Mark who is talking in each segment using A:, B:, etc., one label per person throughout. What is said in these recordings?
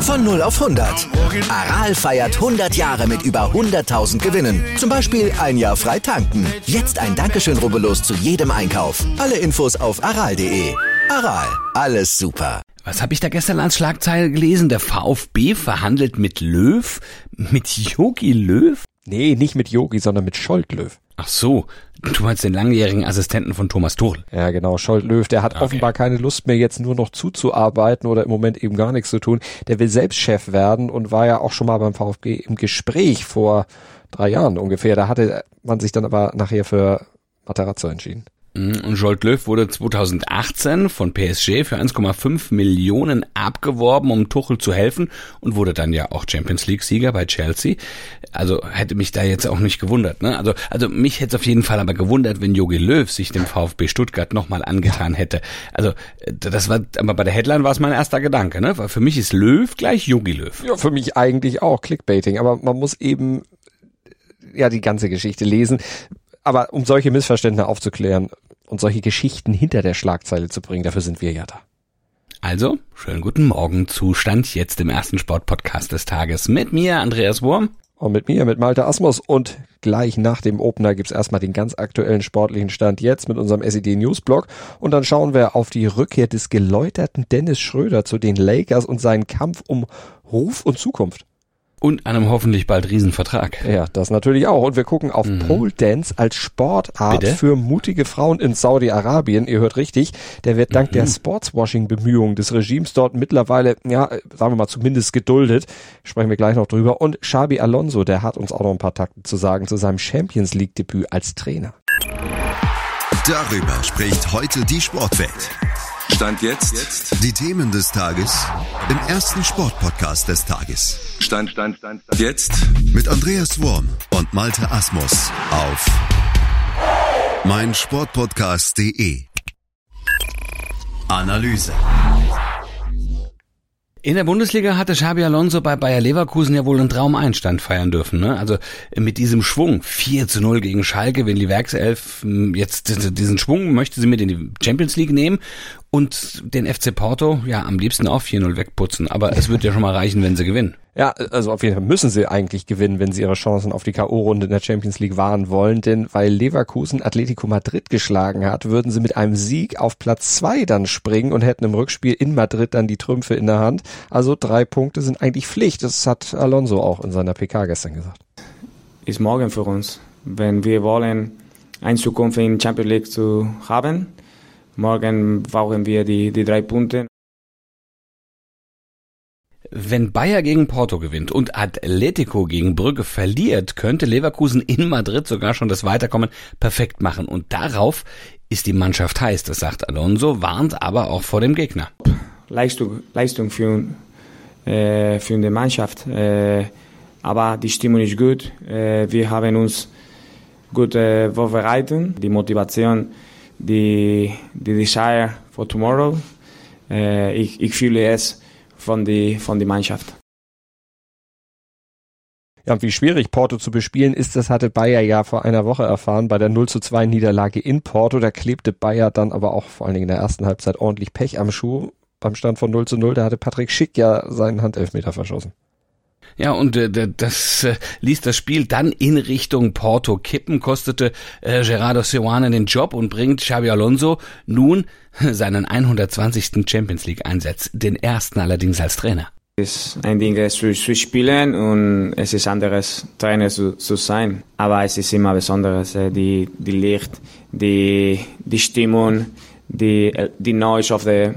A: Von 0 auf 100. Aral feiert 100 Jahre mit über 100.000 Gewinnen. Zum Beispiel ein Jahr frei tanken. Jetzt ein Dankeschön, rubbellos zu jedem Einkauf. Alle Infos auf aral.de. Aral, alles super.
B: Was habe ich da gestern als Schlagzeile gelesen? Der VfB verhandelt mit Löw? Mit Yogi Löw?
C: Nee, nicht mit Yogi, sondern mit Scholt Löw.
B: Ach so, du meinst den langjährigen Assistenten von Thomas Tuchel.
C: Ja, genau. Scholt Löw, der hat
B: Okay.
C: offenbar keine Lust mehr, jetzt nur noch zuzuarbeiten oder im Moment eben gar nichts zu tun. Der will selbst Chef werden und war ja auch schon mal beim VfB im Gespräch vor drei Jahren ungefähr. Da hatte man sich dann aber nachher für Materazzo entschieden.
B: Mhm, Und Jolt Löw wurde 2018 von PSG für 1,5 Millionen abgeworben, um Tuchel zu helfen und wurde dann ja auch Champions League Sieger bei Chelsea. Also hätte mich da jetzt auch nicht gewundert. Ne? Also, also mich hätte es auf jeden Fall aber gewundert, wenn Jogi Löw sich dem VfB Stuttgart nochmal angetan hätte. Also äh, das war, aber bei der Headline war es mein erster Gedanke. Ne? Weil für mich ist Löw gleich Jogi Löw.
C: Ja, für mich eigentlich auch Clickbaiting, aber man muss eben ja die ganze Geschichte lesen. Aber um solche Missverständnisse aufzuklären und solche Geschichten hinter der Schlagzeile zu bringen, dafür sind wir ja da.
B: Also, schönen guten Morgen. Zustand jetzt im ersten Sportpodcast des Tages mit mir, Andreas Wurm.
C: Und mit mir, mit Malte Asmus und gleich nach dem Opener gibt's erstmal den ganz aktuellen sportlichen Stand jetzt mit unserem SED Newsblog und dann schauen wir auf die Rückkehr des geläuterten Dennis Schröder zu den Lakers und seinen Kampf um Ruf und Zukunft.
B: Und einem hoffentlich bald Riesenvertrag.
C: Ja, das natürlich auch. Und wir gucken auf Pole Dance als Sportart
B: Bitte?
C: für mutige Frauen in Saudi-Arabien. Ihr hört richtig. Der wird dank der Sportswashing-Bemühungen des Regimes dort mittlerweile, ja, sagen wir mal zumindest geduldet. Sprechen wir gleich noch drüber. Und Xabi Alonso, der hat uns auch noch ein paar Takte zu sagen zu seinem Champions League-Debüt als Trainer.
D: Darüber spricht heute die Sportwelt.
E: Stand jetzt.
D: Die Themen des Tages im ersten Sportpodcast des Tages.
E: Stand, Stand, Stand, Stand. Jetzt.
D: Mit Andreas Worm und Malte Asmus auf meinsportpodcast.de. Analyse.
B: In der Bundesliga hatte Xabi Alonso bei Bayer Leverkusen ja wohl einen Traumeinstand feiern dürfen. Ne? Also mit diesem Schwung 4 zu 0 gegen Schalke, wenn die Werkself m, jetzt diesen Schwung möchte sie mit in die Champions League nehmen und den FC Porto ja am liebsten auch 4-0 wegputzen. Aber es wird ja schon mal reichen, wenn sie gewinnen.
C: Ja, also auf jeden Fall müssen sie eigentlich gewinnen, wenn sie ihre Chancen auf die K.O.-Runde in der Champions League wahren wollen, denn weil Leverkusen Atletico Madrid geschlagen hat, würden sie mit einem Sieg auf Platz zwei dann springen und hätten im Rückspiel in Madrid dann die Trümpfe in der Hand. Also drei Punkte sind eigentlich Pflicht. Das hat Alonso auch in seiner PK gestern gesagt.
F: ist morgen für uns. Wenn wir wollen, eine Zukunft in Champions League zu haben, morgen brauchen wir die, die drei Punkte.
B: Wenn Bayer gegen Porto gewinnt und Atletico gegen Brügge verliert, könnte Leverkusen in Madrid sogar schon das Weiterkommen perfekt machen. Und darauf ist die Mannschaft heiß, das sagt Alonso, warnt aber auch vor dem Gegner.
F: Leistung, Leistung für, äh, für die Mannschaft. Äh, aber die Stimmung ist gut. Äh, wir haben uns gut äh, vorbereitet. Die Motivation, die, die Desire for tomorrow. Äh, ich, ich fühle es von die, von die Mannschaft.
C: Ja, wie schwierig Porto zu bespielen ist, das hatte Bayer ja vor einer Woche erfahren bei der 0 zu 2 Niederlage in Porto. Da klebte Bayer dann aber auch vor allen Dingen in der ersten Halbzeit ordentlich Pech am Schuh. Beim Stand von 0 zu 0, da hatte Patrick Schick ja seinen Handelfmeter verschossen.
B: Ja, und äh, das äh, ließ das Spiel dann in Richtung Porto kippen, kostete äh, Gerardo Seoane den Job und bringt Xabi Alonso nun seinen 120. Champions League Einsatz, den ersten allerdings als Trainer.
F: Es ist ein Ding es zu, zu spielen und es ist anderes Trainer zu, zu sein. Aber es ist immer besonderes, äh, die, die Licht, die, die Stimmung, die, äh, die Noise of the,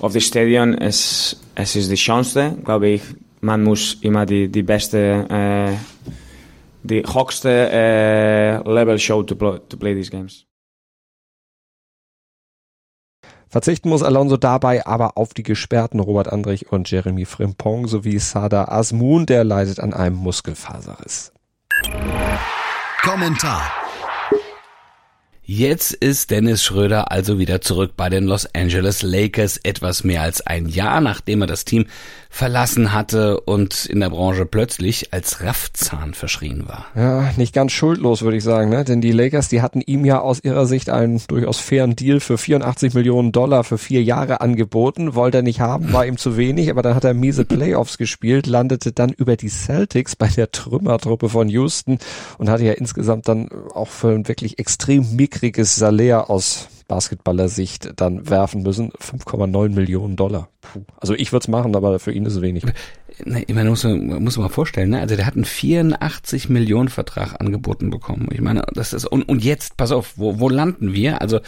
F: of the Stadion. Es, es ist die Chance, glaube ich. Man muss immer die, die beste, äh, die höchste äh, Level Show to play, to play these games.
C: Verzichten muss Alonso dabei aber auf die gesperrten Robert Andrich und Jeremy Frimpong sowie Sada Asmun, der leidet an einem Muskelfaserriss.
D: Kommentar.
B: Jetzt ist Dennis Schröder also wieder zurück bei den Los Angeles Lakers, etwas mehr als ein Jahr nachdem er das Team verlassen hatte und in der Branche plötzlich als Raffzahn verschrien war.
C: Ja, nicht ganz schuldlos, würde ich sagen, ne? denn die Lakers, die hatten ihm ja aus ihrer Sicht einen durchaus fairen Deal für 84 Millionen Dollar für vier Jahre angeboten, wollte er nicht haben, war ihm zu wenig, aber dann hat er miese Playoffs gespielt, landete dann über die Celtics bei der Trümmertruppe von Houston und hatte ja insgesamt dann auch für ein wirklich extrem mickriges Salär aus Basketballer-Sicht dann werfen müssen. 5,9 Millionen Dollar. Puh. Also ich würde es machen, aber für ihn ist es wenig.
B: Ich meine, muss man, muss man mal vorstellen, ne? Also der hat einen 84 Millionen Vertrag angeboten bekommen. Ich meine, das ist und, und jetzt, pass auf, wo, wo landen wir? Also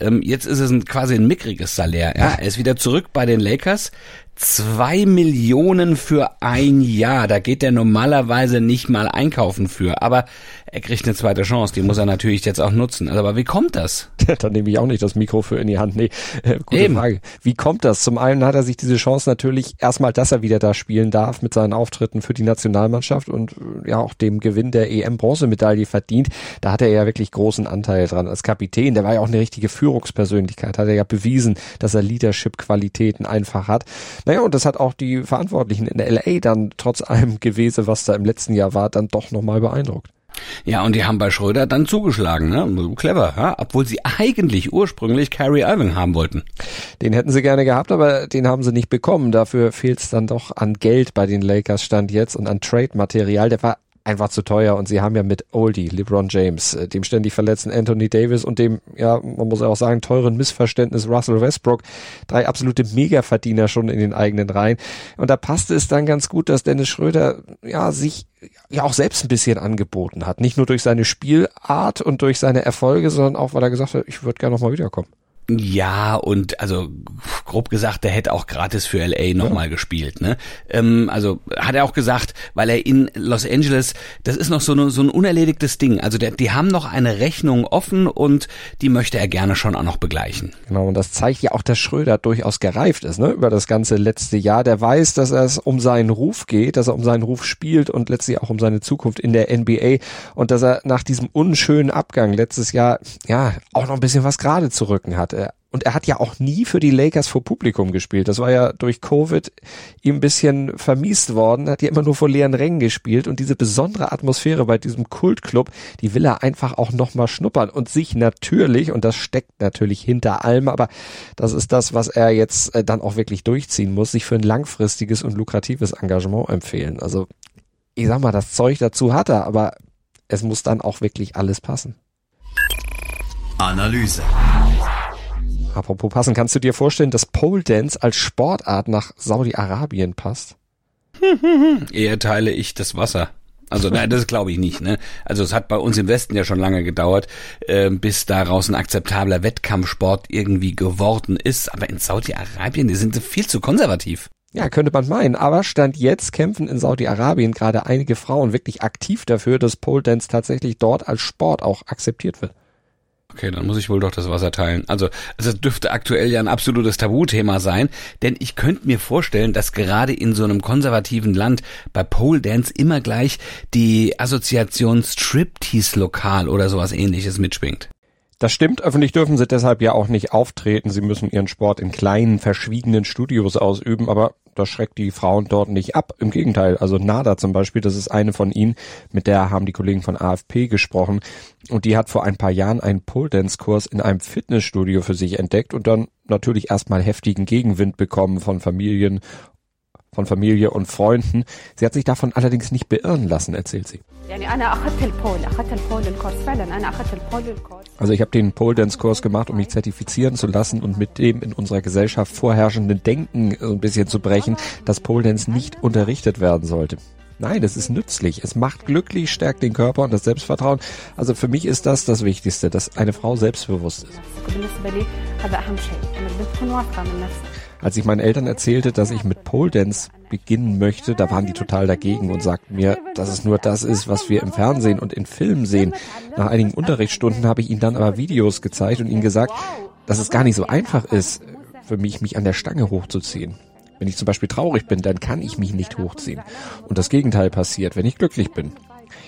B: ähm, jetzt ist es ein, quasi ein mickriges Salär. Ja? Er ist wieder zurück bei den Lakers. Zwei Millionen für ein Jahr. Da geht der normalerweise nicht mal einkaufen für. Aber er kriegt eine zweite Chance. Die muss er natürlich jetzt auch nutzen. Also, aber wie kommt das?
C: Dann nehme ich auch nicht das Mikro für in die Hand. Nee, äh, gute Eben. Frage. Wie kommt das? Zum einen hat er sich diese Chance natürlich erstmal, dass er wieder da spielen darf mit seinen Auftritten für die Nationalmannschaft und äh, ja auch dem Gewinn der EM-Bronzemedaille verdient. Da hat er ja wirklich großen Anteil dran. Als Kapitän, der war ja auch eine richtige Führungspersönlichkeit, hat er ja bewiesen, dass er Leadership-Qualitäten einfach hat. Naja, und das hat auch die Verantwortlichen in LA dann trotz allem gewesen, was da im letzten Jahr war, dann doch nochmal beeindruckt.
B: Ja, und die haben bei Schröder dann zugeschlagen, ne? Clever, ja? obwohl sie eigentlich ursprünglich Carrie Irving haben wollten.
C: Den hätten sie gerne gehabt, aber den haben sie nicht bekommen. Dafür fehlt es dann doch an Geld bei den Lakers stand jetzt und an Trade-Material. Der war einfach zu teuer und sie haben ja mit Oldie, LeBron James, äh, dem ständig verletzten Anthony Davis und dem, ja, man muss auch sagen, teuren Missverständnis Russell Westbrook, drei absolute Mega-Verdiener schon in den eigenen Reihen. Und da passte es dann ganz gut, dass Dennis Schröder, ja, sich ja auch selbst ein bisschen angeboten hat. Nicht nur durch seine Spielart und durch seine Erfolge, sondern auch, weil er gesagt hat, ich würde gerne nochmal wiederkommen.
B: Ja, und also grob gesagt, der hätte auch gratis für LA nochmal ja. gespielt. Ne? Ähm, also hat er auch gesagt, weil er in Los Angeles, das ist noch so, eine, so ein unerledigtes Ding. Also der, die haben noch eine Rechnung offen und die möchte er gerne schon auch noch begleichen.
C: Genau, und das zeigt ja auch, dass Schröder durchaus gereift ist, ne? Über das ganze letzte Jahr. Der weiß, dass es um seinen Ruf geht, dass er um seinen Ruf spielt und letztlich auch um seine Zukunft in der NBA und dass er nach diesem unschönen Abgang letztes Jahr ja auch noch ein bisschen was gerade zu rücken hat. Und er hat ja auch nie für die Lakers vor Publikum gespielt. Das war ja durch Covid ihm ein bisschen vermiest worden. Er hat ja immer nur vor leeren Rängen gespielt. Und diese besondere Atmosphäre bei diesem Kultclub, die will er einfach auch nochmal schnuppern. Und sich natürlich, und das steckt natürlich hinter allem, aber das ist das, was er jetzt äh, dann auch wirklich durchziehen muss, sich für ein langfristiges und lukratives Engagement empfehlen. Also, ich sag mal, das Zeug dazu hat er, aber es muss dann auch wirklich alles passen.
D: Analyse.
C: Apropos passen, kannst du dir vorstellen, dass Pole Dance als Sportart nach Saudi-Arabien passt?
B: Eher teile ich das Wasser. Also nein, das glaube ich nicht. Ne? Also es hat bei uns im Westen ja schon lange gedauert, äh, bis daraus ein akzeptabler Wettkampfsport irgendwie geworden ist. Aber in Saudi-Arabien, die sind viel zu konservativ.
C: Ja, könnte man meinen. Aber Stand jetzt kämpfen in Saudi-Arabien gerade einige Frauen wirklich aktiv dafür, dass Pole Dance tatsächlich dort als Sport auch akzeptiert wird.
B: Okay, dann muss ich wohl doch das Wasser teilen. Also, es dürfte aktuell ja ein absolutes Tabuthema sein, denn ich könnte mir vorstellen, dass gerade in so einem konservativen Land bei Pole Dance immer gleich die Assoziation Striptease Lokal oder sowas ähnliches mitschwingt.
C: Das stimmt, öffentlich dürfen sie deshalb ja auch nicht auftreten. Sie müssen ihren Sport in kleinen, verschwiegenen Studios ausüben, aber das schreckt die Frauen dort nicht ab. Im Gegenteil, also Nada zum Beispiel, das ist eine von ihnen, mit der haben die Kollegen von AFP gesprochen und die hat vor ein paar Jahren einen Pole-Dance-Kurs in einem Fitnessstudio für sich entdeckt und dann natürlich erstmal heftigen Gegenwind bekommen von Familien von Familie und Freunden. Sie hat sich davon allerdings nicht beirren lassen, erzählt sie. Also ich habe den Pole Dance Kurs gemacht, um mich zertifizieren zu lassen und mit dem in unserer Gesellschaft vorherrschenden Denken ein bisschen zu brechen, dass Pole Dance nicht unterrichtet werden sollte. Nein, es ist nützlich. Es macht glücklich, stärkt den Körper und das Selbstvertrauen. Also für mich ist das das Wichtigste, dass eine Frau selbstbewusst ist. Als ich meinen Eltern erzählte, dass ich mit Pole Dance beginnen möchte, da waren die total dagegen und sagten mir, dass es nur das ist, was wir im Fernsehen und in Filmen sehen. Nach einigen Unterrichtsstunden habe ich ihnen dann aber Videos gezeigt und ihnen gesagt, dass es gar nicht so einfach ist, für mich mich an der Stange hochzuziehen. Wenn ich zum Beispiel traurig bin, dann kann ich mich nicht hochziehen. Und das Gegenteil passiert, wenn ich glücklich bin.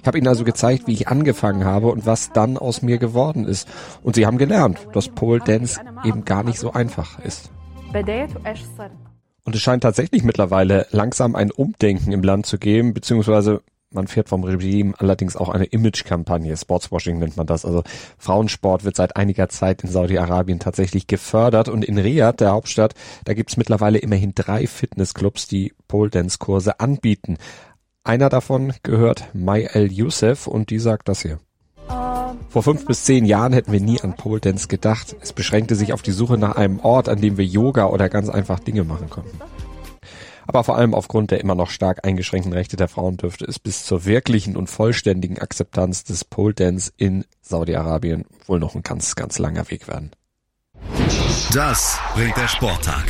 C: Ich habe ihnen also gezeigt, wie ich angefangen habe und was dann aus mir geworden ist. Und sie haben gelernt, dass Pole Dance eben gar nicht so einfach ist. Und es scheint tatsächlich mittlerweile langsam ein Umdenken im Land zu geben, beziehungsweise man fährt vom Regime allerdings auch eine Image-Kampagne. Sportswashing nennt man das. Also Frauensport wird seit einiger Zeit in Saudi-Arabien tatsächlich gefördert. Und in Riyadh, der Hauptstadt, da gibt's mittlerweile immerhin drei Fitnessclubs, die Pole-Dance-Kurse anbieten. Einer davon gehört Mai El Youssef und die sagt das hier. Vor fünf bis zehn Jahren hätten wir nie an Pole Dance gedacht. Es beschränkte sich auf die Suche nach einem Ort, an dem wir Yoga oder ganz einfach Dinge machen konnten. Aber vor allem aufgrund der immer noch stark eingeschränkten Rechte der Frauen dürfte es bis zur wirklichen und vollständigen Akzeptanz des Pole Dance in Saudi-Arabien wohl noch ein ganz, ganz langer Weg werden.
D: Das bringt der Sporttag.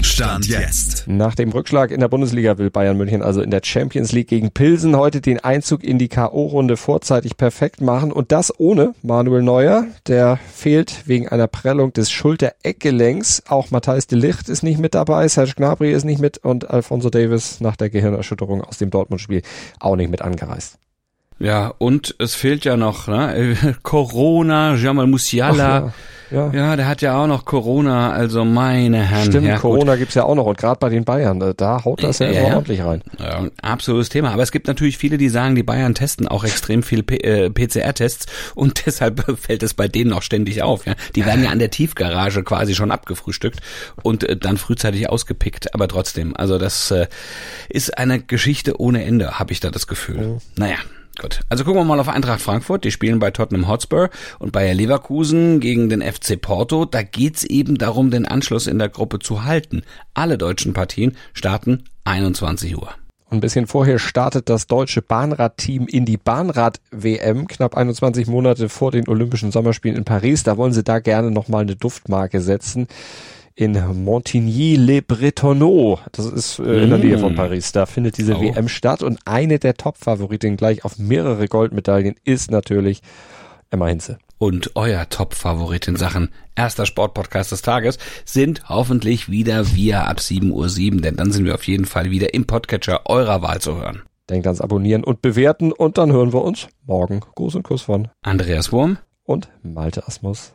D: Stand jetzt.
C: Nach dem Rückschlag in der Bundesliga will Bayern München also in der Champions League gegen Pilsen heute den Einzug in die K.O.-Runde vorzeitig perfekt machen und das ohne Manuel Neuer. Der fehlt wegen einer Prellung des Schulter-Eckgelenks. Auch Matthijs de Licht ist nicht mit dabei, Serge Gnabry ist nicht mit und Alfonso Davis nach der Gehirnerschütterung aus dem Dortmund-Spiel auch nicht mit angereist.
B: Ja, und es fehlt ja noch ne? Corona, Jamal Musiala.
C: Ach, ja.
B: Ja, der hat ja auch noch Corona, also meine Herren.
C: Stimmt,
B: ja,
C: Corona gibt's ja auch noch und gerade bei den Bayern, äh, da haut das ja,
B: Ja,
C: immer
B: ja.
C: ordentlich rein.
B: Ja, absolutes Thema. Aber es gibt natürlich viele, die sagen, die Bayern testen auch extrem viel äh, PCR-Tests und deshalb fällt es bei denen auch ständig auf. Ja? Die werden ja an der Tiefgarage quasi schon abgefrühstückt und äh, dann frühzeitig ausgepickt. Aber trotzdem, also das äh, ist eine Geschichte ohne Ende, habe ich da das Gefühl. Naja. Gut, also gucken wir mal auf Eintracht Frankfurt. Die spielen bei Tottenham Hotspur und Bayer Leverkusen gegen den FC Porto. Da geht's eben darum, den Anschluss in der Gruppe zu halten. Alle deutschen Partien starten 21 Uhr.
C: Und ein bisschen vorher startet das deutsche Bahnradteam in die Bahnrad-WM, knapp 21 Monate vor den Olympischen Sommerspielen in Paris. Da wollen sie da gerne nochmal eine Duftmarke setzen. In Montigny-les-Bretonneux, das ist äh, in der Nähe von
B: Mm.
C: Paris, da findet diese
B: Oh.
C: WM statt und eine der Top-Favoritinnen gleich auf mehrere Goldmedaillen ist natürlich Emma Hinze.
B: und euer Top-Favorit in Sachen erster Sportpodcast des Tages sind hoffentlich wieder wir ab 7.07 Uhr, denn dann sind wir auf jeden Fall wieder im Podcatcher eurer Wahl zu hören.
C: Denkt ans Abonnieren und Bewerten und dann hören wir uns morgen. Gruß und Kuss von
B: Andreas Wurm,
C: und Malte Asmus.